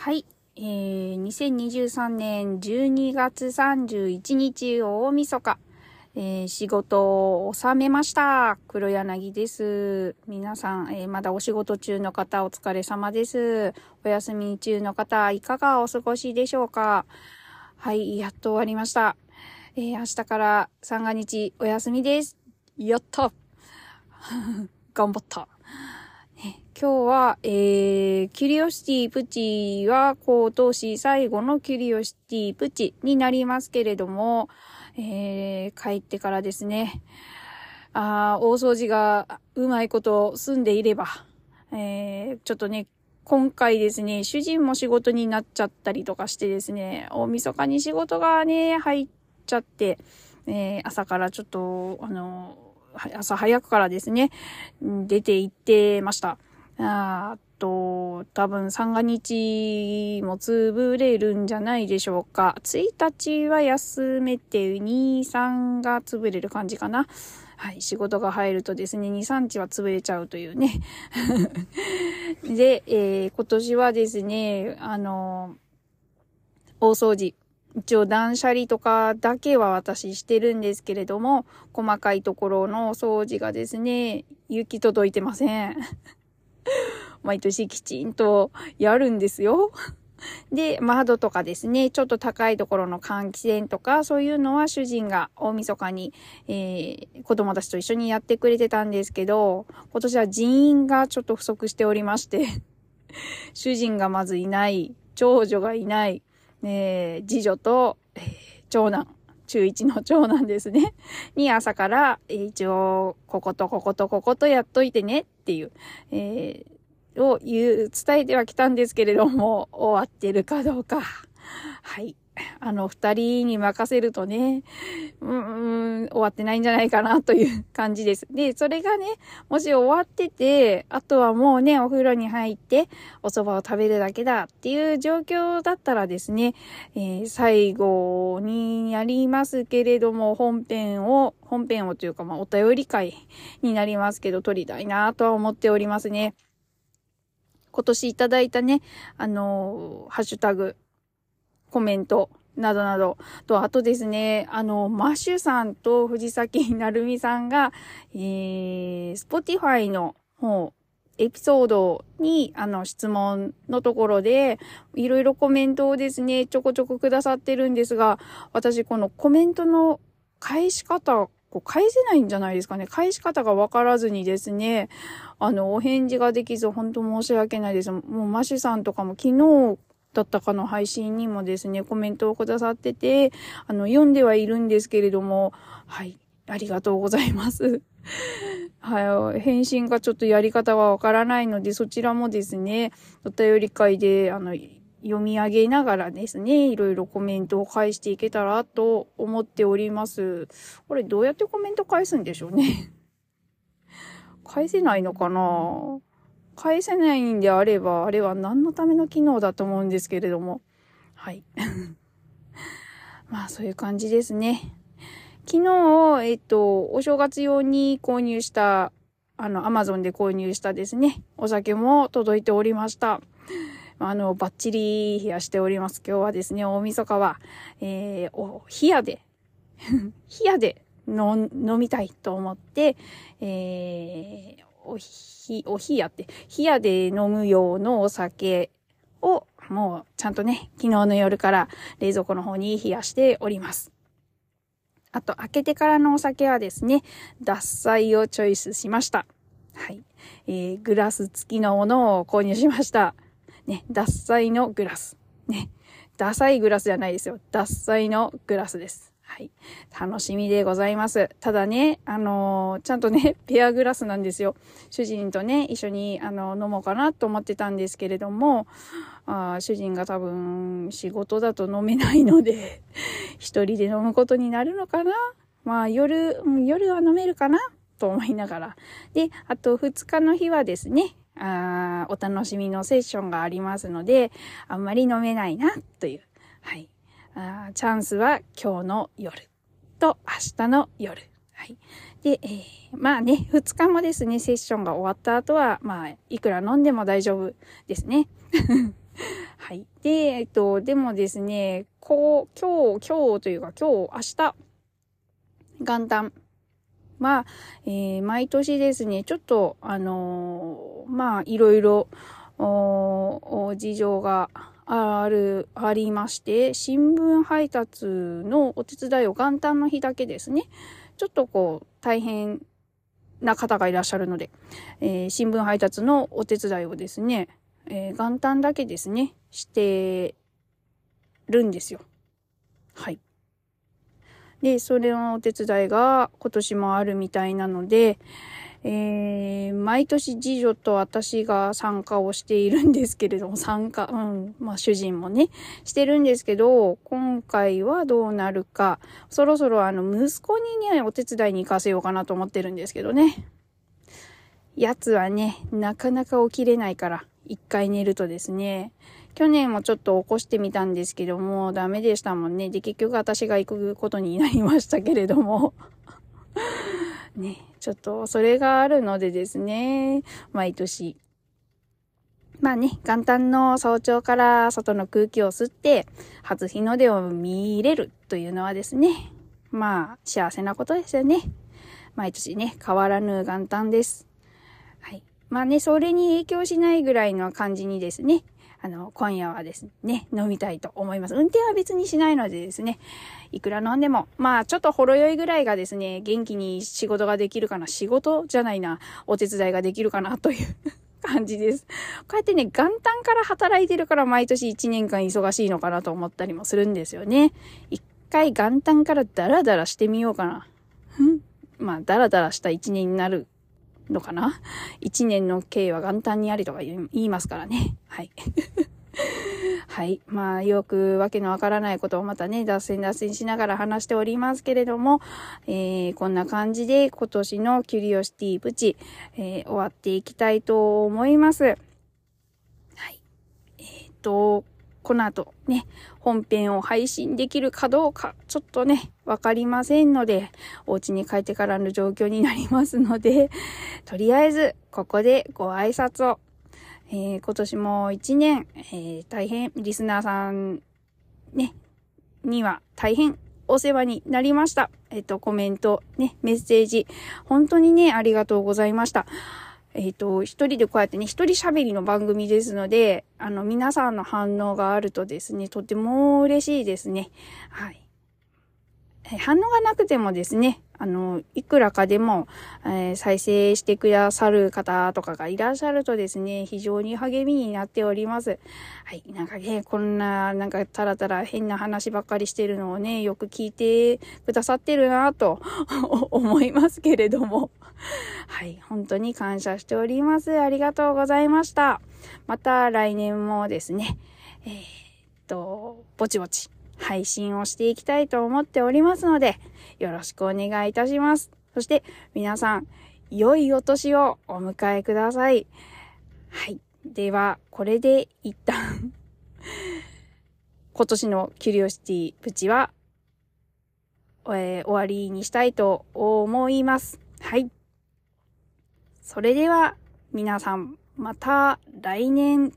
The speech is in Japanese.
はい。えー、2023年12月31日大晦日、えー、仕事を収めました。黒柳です。皆さん、えー、まだお仕事中の方お疲れ様です。お休み中の方いかがお過ごしでしょうか？はい、やっと終わりました。えー、明日から三が日お休みです。やった 頑張った。今日は、えー、キュリオシティプチは今年最後のキュリオシティプチになりますけれども、えー、帰ってからですね、あ大掃除がうまいこと済んでいれば、えー、ちょっとね、今回ですね、主人も仕事になっちゃったりとかしてですね、大晦日に仕事がね、入っちゃって、えー、朝からちょっと、あの、朝早くからですね、出て行ってました。あと、多分三が日も潰れるんじゃないでしょうか。1日は休めて、2、3が潰れる感じかな。はい、仕事が入るとですね、2、3日は潰れちゃうというね。で、えー、今年はですね、あの、大掃除。一応断捨離とかだけは私してるんですけれども、細かいところの掃除がですね、行き届いてません。毎年きちんとやるんですよ。で、窓とかですね、ちょっと高いところの換気扇とか、そういうのは主人が大晦日に、えー、子供たちと一緒にやってくれてたんですけど、今年は人員がちょっと不足しておりまして 主人がまずいない、長女がいない、えー、次女と、えー、長男、中1の長男ですね。に朝から、えー、一応、こことこことこことやっといてねっていう、えー、を言う、伝えてはきたんですけれども、終わってるかどうか。はい。あの二人に任せるとね、うーん、終わってないんじゃないかなという感じです。で、それがね、もし終わってて、あとはもうね、お風呂に入ってお蕎麦を食べるだけだっていう状況だったらですね、えー、最後にやりますけれども、本編を、本編をというか、まあ、お便り会になりますけど、撮りたいなとは思っておりますね。今年いただいたね、あのー、ハッシュタグ、コメントなどなど。と、あとですね、あの、マッシュさんと藤崎なるみさんが、えー、スポティファイの方、エピソードに、あの、質問のところで、いろいろコメントをですね、ちょこちょこくださってるんですが、私、このコメントの返し方、こう返せないんじゃないですかね。返し方がわからずにですね、あの、お返事ができず、本当申し訳ないです。もう、マシュさんとかも昨日だったかの配信にもですね、コメントをくださってて、あの、読んではいるんですけれども、はい、ありがとうございます。はい、返信がちょっとやり方がわからないので、そちらもですね、お便り会で、あの、読み上げながらですね、いろいろコメントを返していけたらと思っております。これどうやってコメント返すんでしょうね。返せないのかな？返せないんであれば、あれは何のための機能だと思うんですけれども。はい。まあ、そういう感じですね。昨日、えっと、お正月用に購入した、あの、アマゾンで購入したですね、お酒も届いておりました。あの、バッチリ冷やしております。今日はですね、大晦日は、えー、お、冷やで、冷やで飲みたいと思って、えー、おひ、おひやって、冷やで飲む用のお酒を、もうちゃんとね、昨日の夜から冷蔵庫の方に冷やしております。あと、開けてからのお酒はですね、脱菜をチョイスしました。はい。えー、グラス付きのものを購入しました。ね、脱菜のグラス。ね、ダサいグラスじゃないですよ。脱菜のグラスです。はい。楽しみでございます。ただね、あのー、ちゃんとね、ペアグラスなんですよ。主人とね、一緒に、あの、飲もうかなと思ってたんですけれども、あ主人が多分、仕事だと飲めないので、一人で飲むことになるのかな？まあ、夜、夜は飲めるかな？と思いながら。で、あと、二日の日はですね、あお楽しみのセッションがありますので、あんまり飲めないな、という。はい。チャンスは今日の夜と明日の夜。はい。で、えー、まあね、二日もですね、セッションが終わった後は、まあ、いくら飲んでも大丈夫ですね。はい。で、えっと、でもですね、こう、今日、今日というか今日、明日、元旦は、えー、毎年ですね、ちょっと、あのー、まあ、いろいろ、お事情がある、ありまして、新聞配達のお手伝いを元旦の日だけですね、ちょっとこう、大変な方がいらっしゃるので、えー、新聞配達のお手伝いをですね、えー、元旦だけですね、してるんですよ。はい。で、それのお手伝いが今年もあるみたいなので、えー、毎年次女と私が参加をしているんですけれども、参加、うん、まあ主人もね、してるんですけど、今回はどうなるか、そろそろあの、息子にね、お手伝いに行かせようかなと思ってるんですけどね。やつはね、なかなか起きれないから、一回寝るとですね、去年もちょっと起こしてみたんですけども、ダメでしたもんね。で、結局私が行くことになりましたけれども。ね、ちょっとそれがあるのでですね、毎年。まあね、元旦の早朝から外の空気を吸って、初日の出を見入れるというのはですね、まあ幸せなことですよね。毎年ね、変わらぬ元旦です。はい。まあね、それに影響しないぐらいの感じにですね、あの、今夜はですね、飲みたいと思います。運転は別にしないのでですね、いくら飲んでも、まあ、ちょっとほろ酔いぐらいがですね、元気に仕事ができるかな、仕事じゃないな、お手伝いができるかなという 感じです。こうやってね、元旦から働いてるから毎年1年間忙しいのかなと思ったりもするんですよね。一回元旦からダラダラしてみようかな。まあ、ダラダラした1年になるのかな？一年の計は元旦にありとか言いますからね。はい。はい。まあ、よくわけのわからないことをまたね、脱線脱線しながら話しておりますけれども、えー、こんな感じで今年のキュリオシティプチ、えー、終わっていきたいと思います。はい。えっ、と、この後ね、本編を配信できるかどうか、ちょっとね、わかりませんので、お家に帰ってからの状況になりますので、とりあえず、ここでご挨拶を。えー、今年も一年、えー、大変、リスナーさん、ね、には大変お世話になりました。えっ、と、コメント、ね、メッセージ、本当にね、ありがとうございました。えっ、ー、と、一人でこうやってね、一人喋りの番組ですので、あの、皆さんの反応があるとですね、とても嬉しいですね。はい。反応がなくてもですね、あの、いくらかでも、えー、再生してくださる方とかがいらっしゃるとですね、非常に励みになっております。はい。なんかね、こんな、なんかたらたら変な話ばっかりしてるのをね、よく聞いてくださってるなと 思いますけれども。はい。本当に感謝しております。ありがとうございました。また来年もですね、えー、っと、ぼちぼち配信をしていきたいと思っておりますので、よろしくお願いいたします。そして皆さん、良いお年をお迎えください。はい。では、これで一旦今年のキュリオシティプチは、えー、終わりにしたいと思います。はい。それでは、皆さん、また来年。